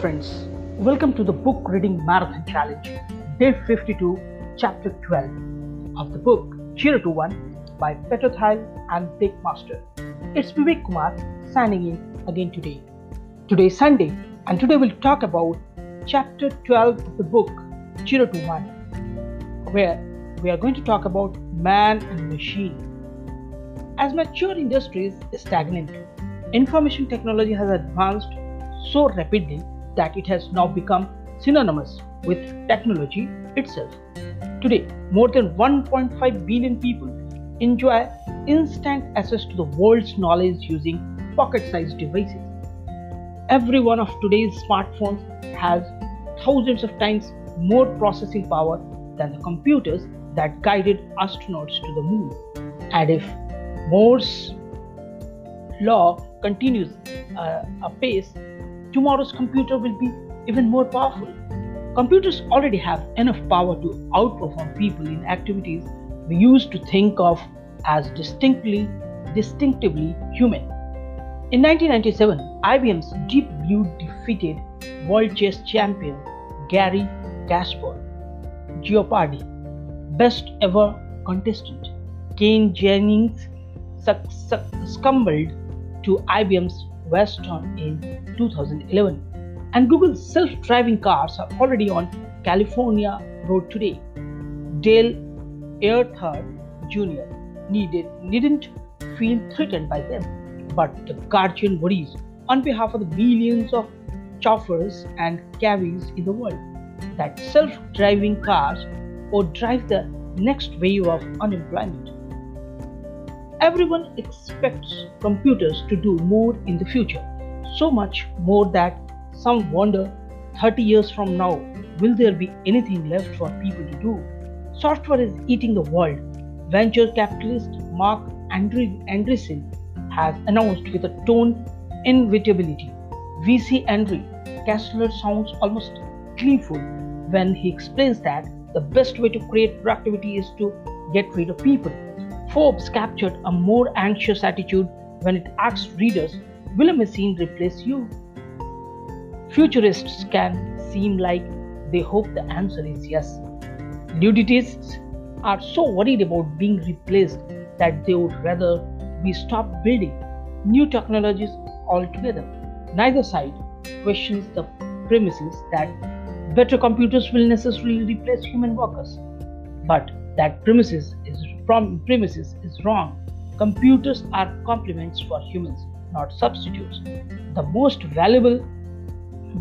friends. Welcome to the Book Reading Marathon Challenge, day 52, chapter 12 of the book 0 to 1 by Peter Thiel and Dick Master. It's Vivek Kumar signing in again today. Today is Sunday, and today we'll talk about chapter 12 of the book 0 to 1, where we are going to talk about man and machine. As mature industries stagnant, information technology has advanced so rapidly that it has now become synonymous with technology itself. Today, more than 1.5 billion people enjoy instant access to the world's knowledge using pocket sized devices. Every one of today's smartphones has thousands of times more processing power than the computers that guided astronauts to the moon. And if Moore's law continues uh, apace, tomorrow's computer will be even more powerful. Computers already have enough power to outperform people in activities we used to think of as distinctly distinctively human. In 1997, IBM's Deep Blue defeated world chess champion Garry Kasparov. Jeopardy! Best ever contestant Ken Jennings succumbed to IBM's Watson in 2011. And Google's self driving cars are already on California road today. Dale Earnhardt Jr. Needed, didn't feel threatened by them, but the Guardian worries on behalf of the millions of chauffeurs and cabbies in the world that self driving cars would drive the next wave of unemployment. Everyone expects computers to do more in the future, so much more that some wonder 30 years from now, will there be anything left for people to do? Software is eating the world. Venture capitalist Marc Andreessen has announced with a tone inevitability. VC Andy Kessler sounds almost gleeful when he explains that the best way to create productivity is to get rid of people. Forbes captured a more anxious attitude when it asked readers, Will a machine replace you? Futurists can seem like they hope the answer is yes. Luditists are so worried about being replaced that they would rather we stop building new technologies altogether. Neither side questions the premises that better computers will necessarily replace human workers. But that premises is premises is wrong. Computers are complements for humans, not substitutes. The most valuable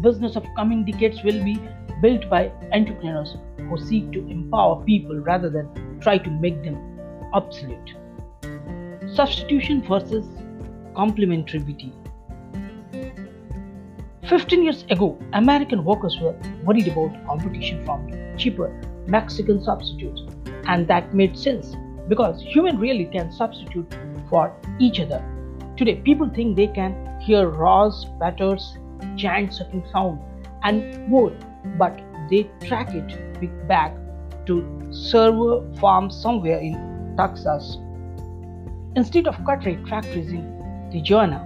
business of coming decades will be built by entrepreneurs who seek to empower people rather than try to make them obsolete. Substitution versus complementarity. 15 years ago, American workers were worried about competition from cheaper Mexican substitutes, and that made sense because human really can substitute for each other. Today, people think they can hear Ross Perot's giant sucking sound and more, but they track it back to server farms somewhere in Texas. Instead of cut rate factories in Tijuana,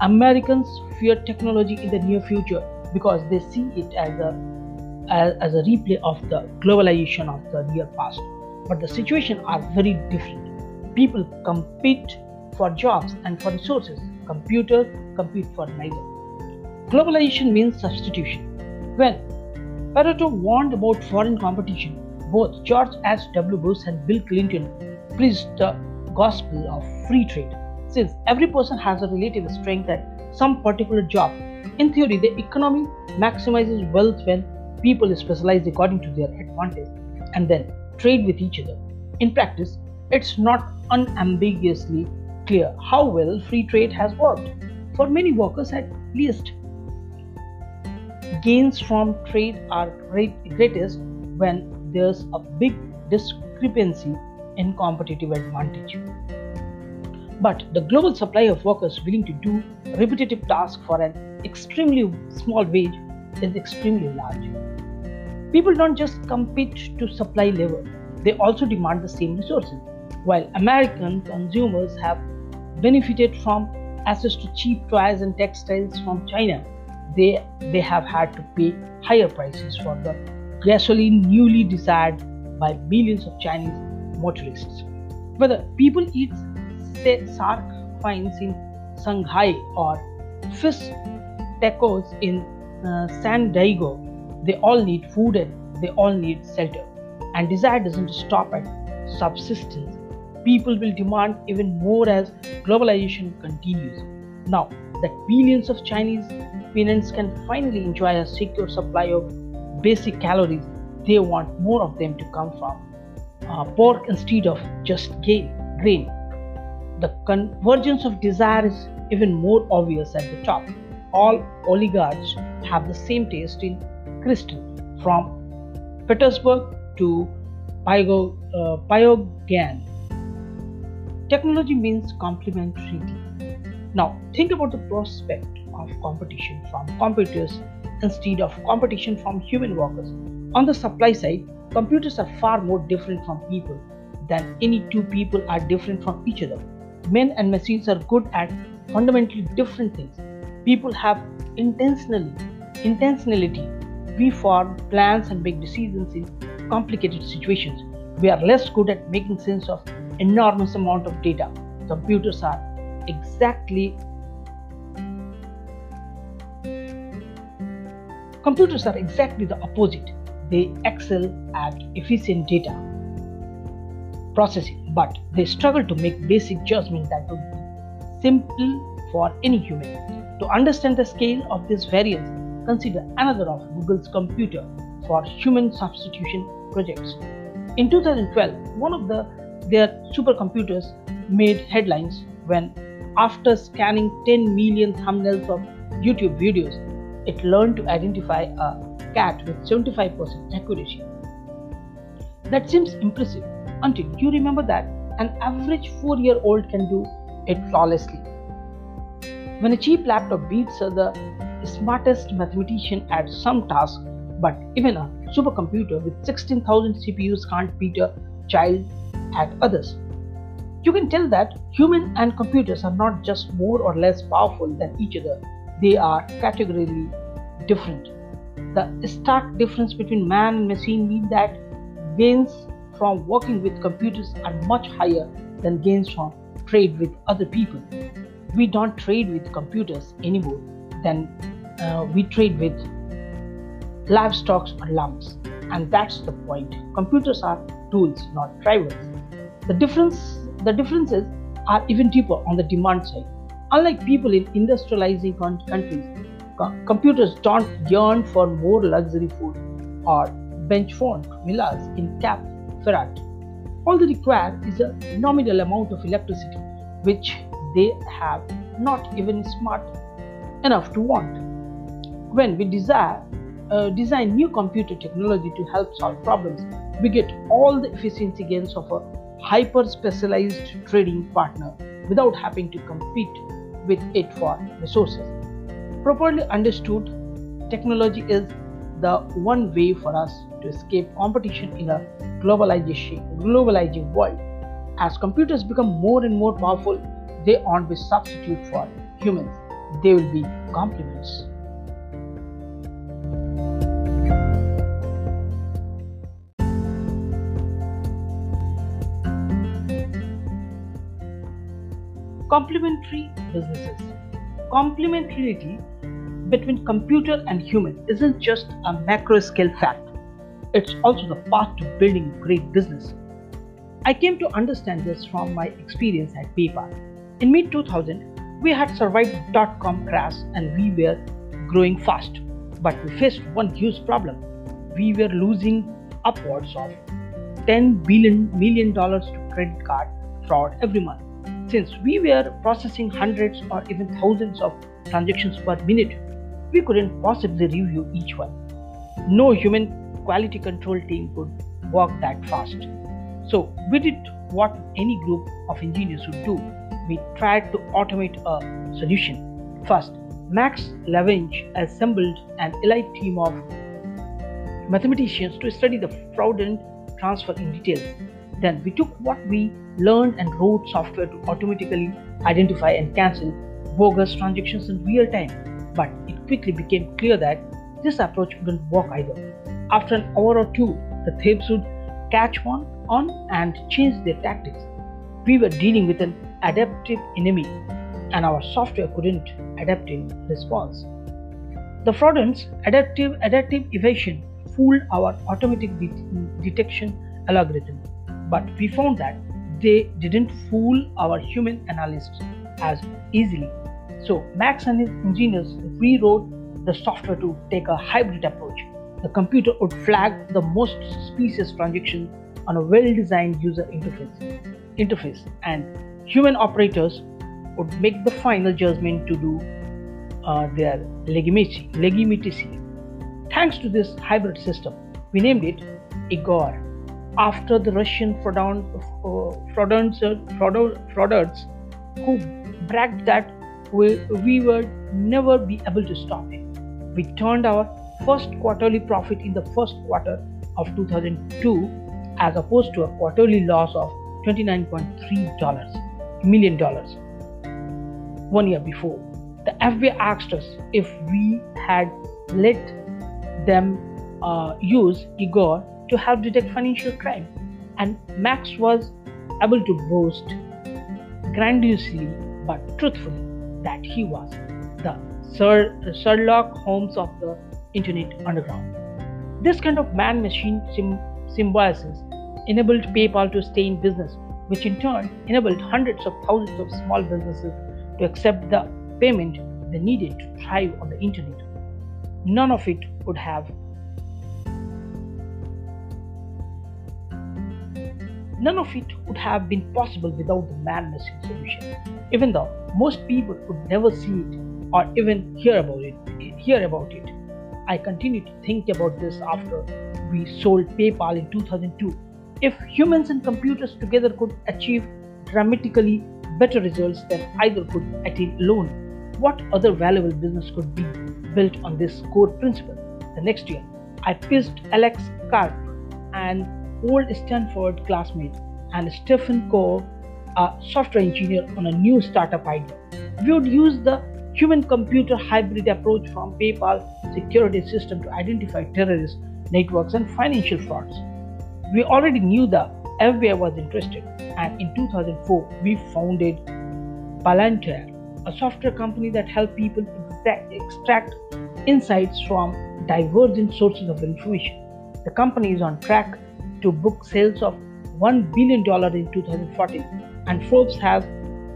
Americans fear technology in the near future because they see it as a as a replay of the globalization of the near past. But the situation are very different. People compete for jobs and for resources. Computers compete for neither. Globalization means substitution. When Perot warned about foreign competition, both George H.W. Bush and Bill Clinton preached the gospel of free trade since every person has a relative strength at some particular job. In theory, the economy maximizes wealth when people specialize according to their advantage and then trade with each other. In practice, it's not unambiguously clear how well free trade has worked. For many workers, at least, gains from trade are greatest when there's a big discrepancy in competitive advantage. But the global supply of workers willing to do repetitive tasks for an extremely small wage is extremely large. People don't just compete to supply labor, they also demand the same resources. While American consumers have benefited from access to cheap toys and textiles from China, they, they have had to pay higher prices for the gasoline newly desired by millions of Chinese motorists. Whether people eat shark finds in Shanghai or fish tacos in uh, San Diego, they all need food and they all need shelter. And desire doesn't stop at subsistence. People will demand even more as globalization continues. Now that billions of Chinese parents can finally enjoy a secure supply of basic calories, they want more of them to come from uh, pork instead of just grain. The convergence of desire is even more obvious at the top. All oligarchs have the same taste in crystal, from Petersburg to Pyongyang. Uh, Technology means complementarity. Now, think about the prospect of competition from computers instead of competition from human workers. On the supply side, computers are far more different from people than any two people are different from each other. Men and machines are good at fundamentally different things. People have intentionally intentionality. We form plans and make decisions in complicated situations. We are less good at making sense of enormous amount of data. Computers are exactly Computers are exactly the opposite. They excel at efficient data processing, but they struggle to make basic judgment that would be simple for any human. To understand the scale of this variance, consider another of Google's computer for human substitution projects. In 2012, one of the, their supercomputers made headlines when, after scanning 10 million thumbnails of YouTube videos, it learned to identify a cat with 75% accuracy. That seems impressive until you remember that an average 4 year old can do it flawlessly. When a cheap laptop beats the smartest mathematician at some task, but even a supercomputer with 16,000 CPUs can't beat a child at others. You can tell that humans and computers are not just more or less powerful than each other, they are categorically different. The stark difference between man and machine means that gains from working with computers are much higher than gains from trade with other people. We don't trade with computers anymore than uh, we trade with livestock or lumps. And that's the point. Computers are tools, not drivers. The difference the differences are even deeper on the demand side. Unlike people in industrializing countries, computers don't yearn for more luxury food or beachfront villas in Cap Ferrat. All they require is a nominal amount of electricity, which they have not even smart enough to want. When we desire uh, design new computer technology to help solve problems, we get all the efficiency gains of a hyper specialized trading partner without having to compete with it for resources. Properly understood, technology is the one way for us to escape competition in a globalization, globalizing world. As computers become more and more powerful, they aren't be substitute for humans. They will be complements. Complementary businesses. Complementarity between computer and human isn't just a macro scale fact, it's also the path to building great business. I came to understand this from my experience at PayPal. In mid 2000, we had survived dot com crash and we were growing fast, but we faced one huge problem. We were losing upwards of 10 billion million dollars to credit card fraud every month since we were processing hundreds or even thousands of transactions per minute, we couldn't possibly review each one. No human quality control team could work that fast. So we did what any group of engineers would do. We tried to automate a solution. First, Max Levchin assembled an elite team of mathematicians to study the fraudulent transfer in detail. Then we took what we learned and wrote software to automatically identify and cancel bogus transactions in real time. But it quickly became clear that this approach wouldn't work either. After an hour or two, the thieves would catch on, on and change their tactics. We were dealing with an adaptive enemy, and our software couldn't adapt in response. The fraudulent's adaptive adaptive evasion fooled our automatic de- detection algorithm, but we found that they didn't fool our human analysts as easily. So Max and his engineers rewrote the software to take a hybrid approach. The computer would flag the most suspicious transaction on a well-designed user interface, interface, and human operators would make the final judgment to do uh, their legitimacy. legitimacy. Thanks to this hybrid system, we named it Igor after the Russian fraudulence, fraudulence who bragged that we, we would never be able to stop it. We turned our first quarterly profit in the first quarter of 2002 as opposed to a quarterly loss of $29.3 million one year before. The FBI asked us if we had let them uh, use Igor to help detect financial crime. And Max was able to boast grandiosely but truthfully that he was the Sir, Sherlock Holmes of the Internet Underground. This kind of man machine sim- symbiosis enabled PayPal to stay in business, which in turn enabled hundreds of thousands of small businesses to accept the payment they needed to thrive on the internet. None of it would have None of it would have been possible without the man machine solution, even though most people would never see it or even hear about it. Hear about it. I continue to think about this after we sold PayPal in 2002. If humans and computers together could achieve dramatically better results than either could attain alone, what other valuable business could be built on this core principle? The next year, I pitched Alex Karp an old Stanford classmate, and Stephen Coe, a software engineer, on a new startup idea. We would use the human computer hybrid approach from PayPal security system to identify terrorist networks and financial frauds. We already knew that FBI was interested, and in 2004, we founded Palantir, a software company that helped people exact, extract insights from divergent sources of information. The company is on track to book sales of $1 billion in 2014, and Forbes has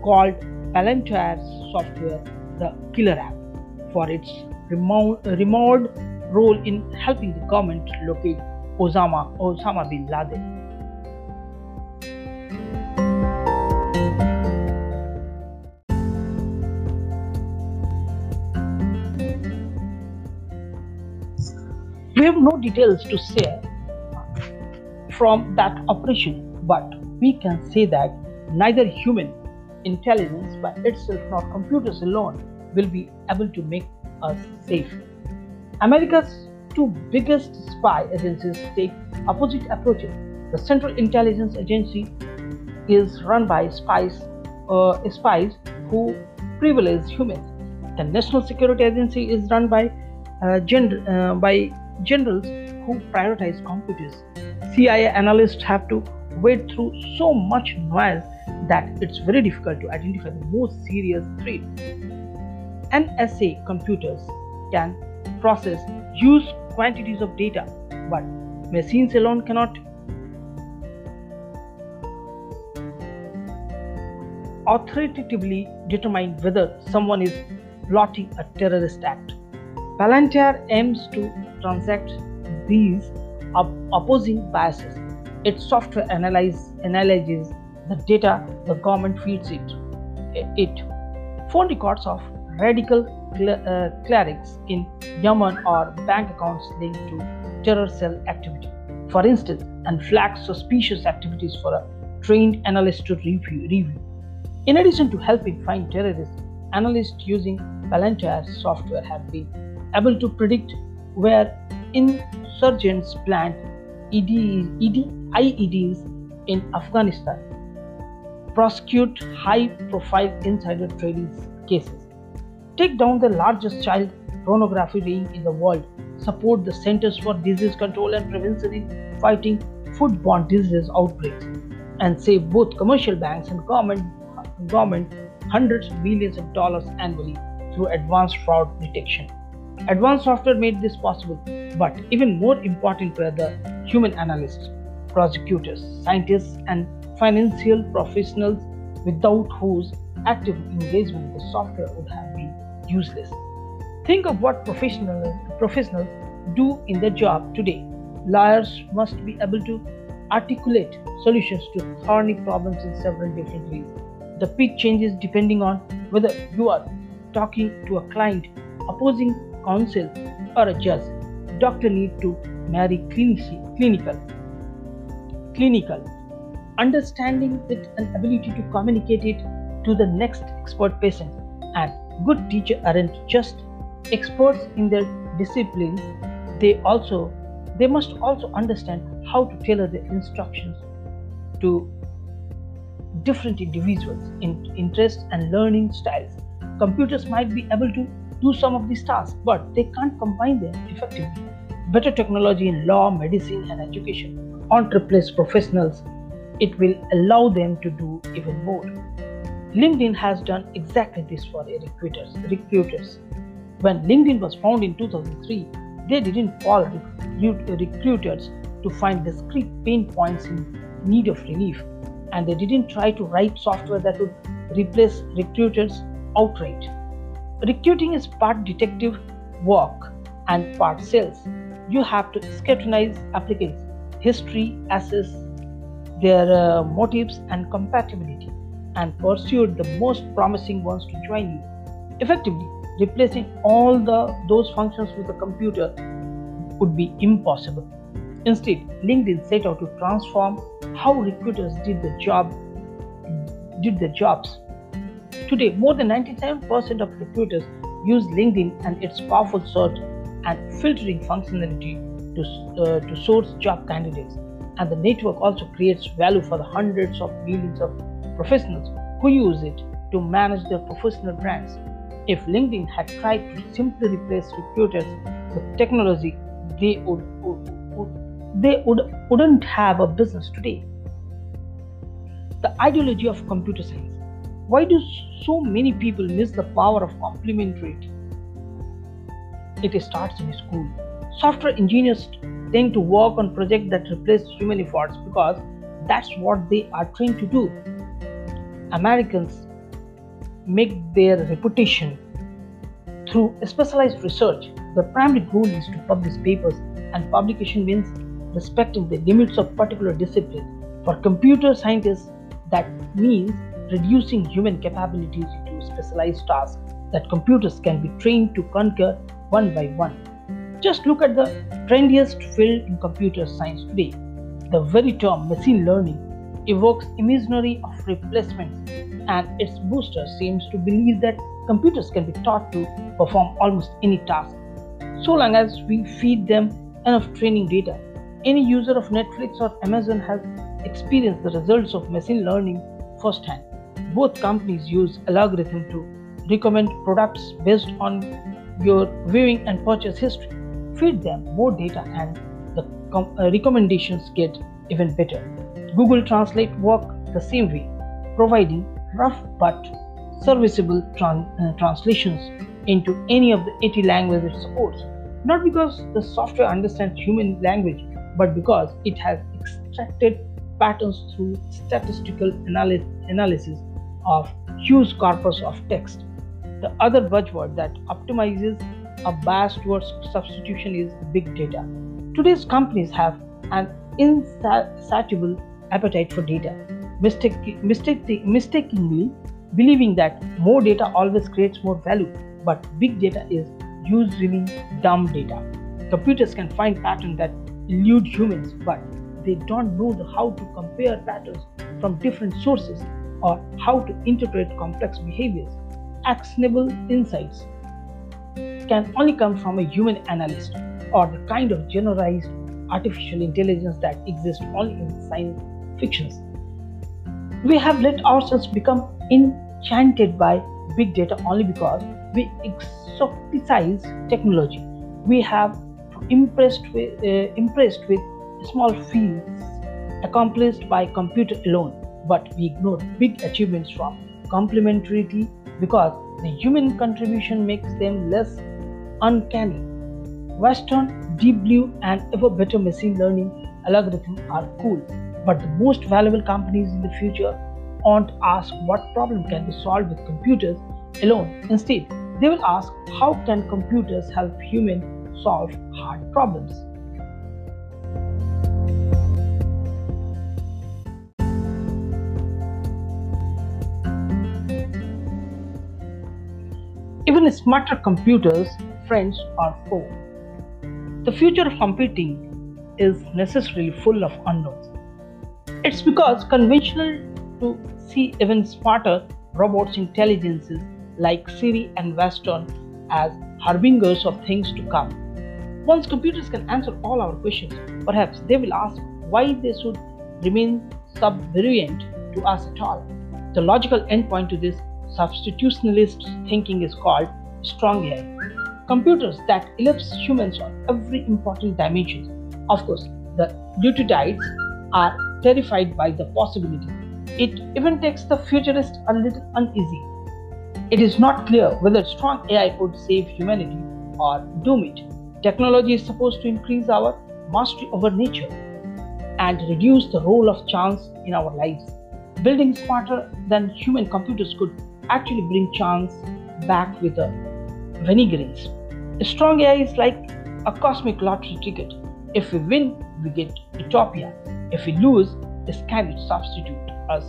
called Palantir's software the killer app for its remote role in helping the government locate Osama, Osama bin Laden. We have no details to share from that operation, but we can say that neither human intelligence by itself nor computers alone will be able to make us safe. America's two biggest spy agencies take opposite approaches. The Central Intelligence Agency is run by spies, uh, spies who privilege humans. The National Security Agency is run by uh, gen- uh, by generals who prioritize computers. CIA analysts have to wade through so much noise that it's very difficult to identify the most serious threat. NSA computers can process huge quantities of data, but machines alone cannot authoritatively determine whether someone is plotting a terrorist act. Palantir aims to transact these opposing biases. Its software analyze, analyzes the data the government feeds it. It phone records of radical Uh, clerics in Yemen or bank accounts linked to terror cell activity, for instance, and flags suspicious activities for a trained analyst to review. review. In addition to helping find terrorists, analysts using Palantir software have been able to predict where insurgents plant ED, ED, IEDs in Afghanistan, prosecute high profile insider trading cases, take down the largest child pornography ring in the world, support the Centers for Disease Control and Prevention in fighting foodborne disease outbreaks, and save both commercial banks and government, government hundreds of millions of dollars annually through advanced fraud detection. Advanced software made this possible, but even more important were the human analysts, prosecutors, scientists, and financial professionals without whose active engagement the software would have useless. Think of what professional, professionals do in their job today. Lawyers must be able to articulate solutions to thorny problems in several different ways. The pitch changes depending on whether you are talking to a client, opposing counsel, or a judge. Doctor need to marry clinical. Clinical. Understanding it and ability to communicate it to the next expert patient. And good teachers aren't just experts in their disciplines, they also they must also understand how to tailor the instructions to different individuals in interests and learning styles. Computers might be able to do some of these tasks, but they can't combine them effectively. Better technology in law, medicine, and education won't replace professionals. It will allow them to do even more. LinkedIn has done exactly this for recruiters. recruiters. When LinkedIn was founded in 2003, they didn't call recruiters to find discrete pain points in need of relief, and they didn't try to write software that would replace recruiters outright. Recruiting is part detective work and part sales. You have to scrutinize applicants' history, assess their uh, motives and compatibility, and pursue the most promising ones to join you. Effectively, replacing all the those functions with a computer would be impossible. Instead, LinkedIn set out to transform how recruiters did the job did their jobs. Today, more than 97% of recruiters use LinkedIn and its powerful search and filtering functionality to, uh, to source job candidates. And the network also creates value for the hundreds of millions of professionals who use it to manage their professional brands. If LinkedIn had tried to simply replace recruiters with technology, they would, would they would wouldn't have a business today. The ideology of computer science. Why do so many people miss the power of complementarity? It starts in school. Software engineers tend to work on projects that replace human efforts because that's what they are trained to do. Americans make their reputation through specialized research. The primary goal is to publish papers, and publication means respecting the limits of particular discipline. For computer scientists, that means reducing human capabilities to specialized tasks that computers can be trained to conquer one by one. Just look at the trendiest field in computer science today. The very term machine learning evokes imaginary of replacements and its booster seems to believe that computers can be taught to perform almost any task so long as we feed them enough training data. Any user of Netflix or Amazon has experienced the results of machine learning firsthand. Both companies use algorithms to recommend products based on your viewing and purchase history. Feed them more data and the uh, recommendations get even better. Google Translate work the same way, providing rough but serviceable tran- uh, translations into any of the 80 languages it supports. Not because the software understands human language, but because it has extracted patterns through statistical analy- analysis of huge corpus of text. The other buzzword that optimizes a bias towards substitution is big data. Today's companies have an insatiable appetite for data mistake, mistake, mistakenly believing that more data always creates more value, but big data is usually dumb data. Computers can find patterns that elude humans, but they don't know how to compare patterns from different sources or how to interpret complex behaviors. Actionable insights can only come from a human analyst or the kind of generalized artificial intelligence that exists only in science fictions. We have let ourselves become enchanted by big data only because we exoticize technology. We have impressed with, uh, impressed with small feats accomplished by computer alone, but we ignore big achievements from complementarity because the human contribution makes them less uncanny. Watson, Deep Blue, and ever better machine learning algorithms are cool, but the most valuable companies in the future won't ask what problem can be solved with computers alone. Instead, they will ask how can computers help humans solve hard problems. Even smarter computers, friends, are foe. The future of computing is necessarily full of unknowns. It's because conventional to see even smarter robots' intelligences like Siri and Watson as harbingers of things to come. Once computers can answer all our questions, perhaps they will ask why they should remain subservient to us at all. The logical endpoint to this substitutionalist thinking is called strong AI. Computers that eclipse humans on every important dimension. Of course, the Ludditites are terrified by the possibility. It even takes the futurist a little uneasy. It is not clear whether strong AI would save humanity or doom it. Technology is supposed to increase our mastery over nature and reduce the role of chance in our lives. Building smarter than human computers could actually bring chance back with a vinaigrette. A strong AI is like a cosmic lottery ticket. If we win, we get utopia. If we lose, the sky will substitute us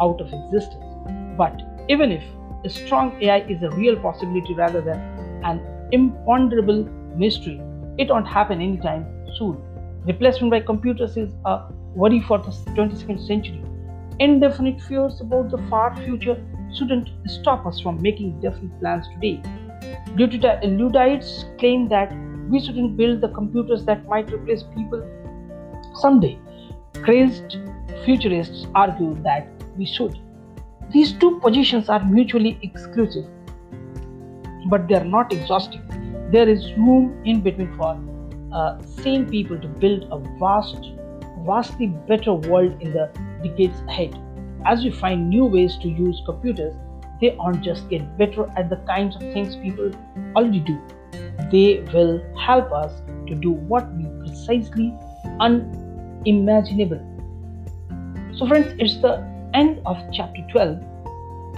out of existence. But even if a strong AI is a real possibility rather than an imponderable mystery, it won't happen anytime soon. Replacement by computers is a worry for the 22nd century. Indefinite fears about the far future shouldn't stop us from making definite plans today. Luddites claim that we shouldn't build the computers that might replace people someday. Crazed futurists argue that we should. These two positions are mutually exclusive, but they are not exhaustive. There is room in between for uh, sane people to build a vast, vastly better world in the decades ahead as we find new ways to use computers, they aren't just get better at the kinds of things people already do. They will help us to do what we precisely unimaginable. So, friends, it's the end of chapter 12,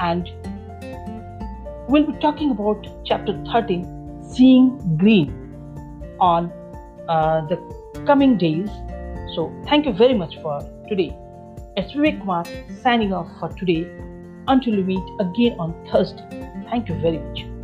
and we'll be talking about chapter 13, Seeing Green, on uh, the coming days. So, thank you very much for today. It's Vivek Kumar signing off for today. Until we meet again on Thursday. Thank you very much.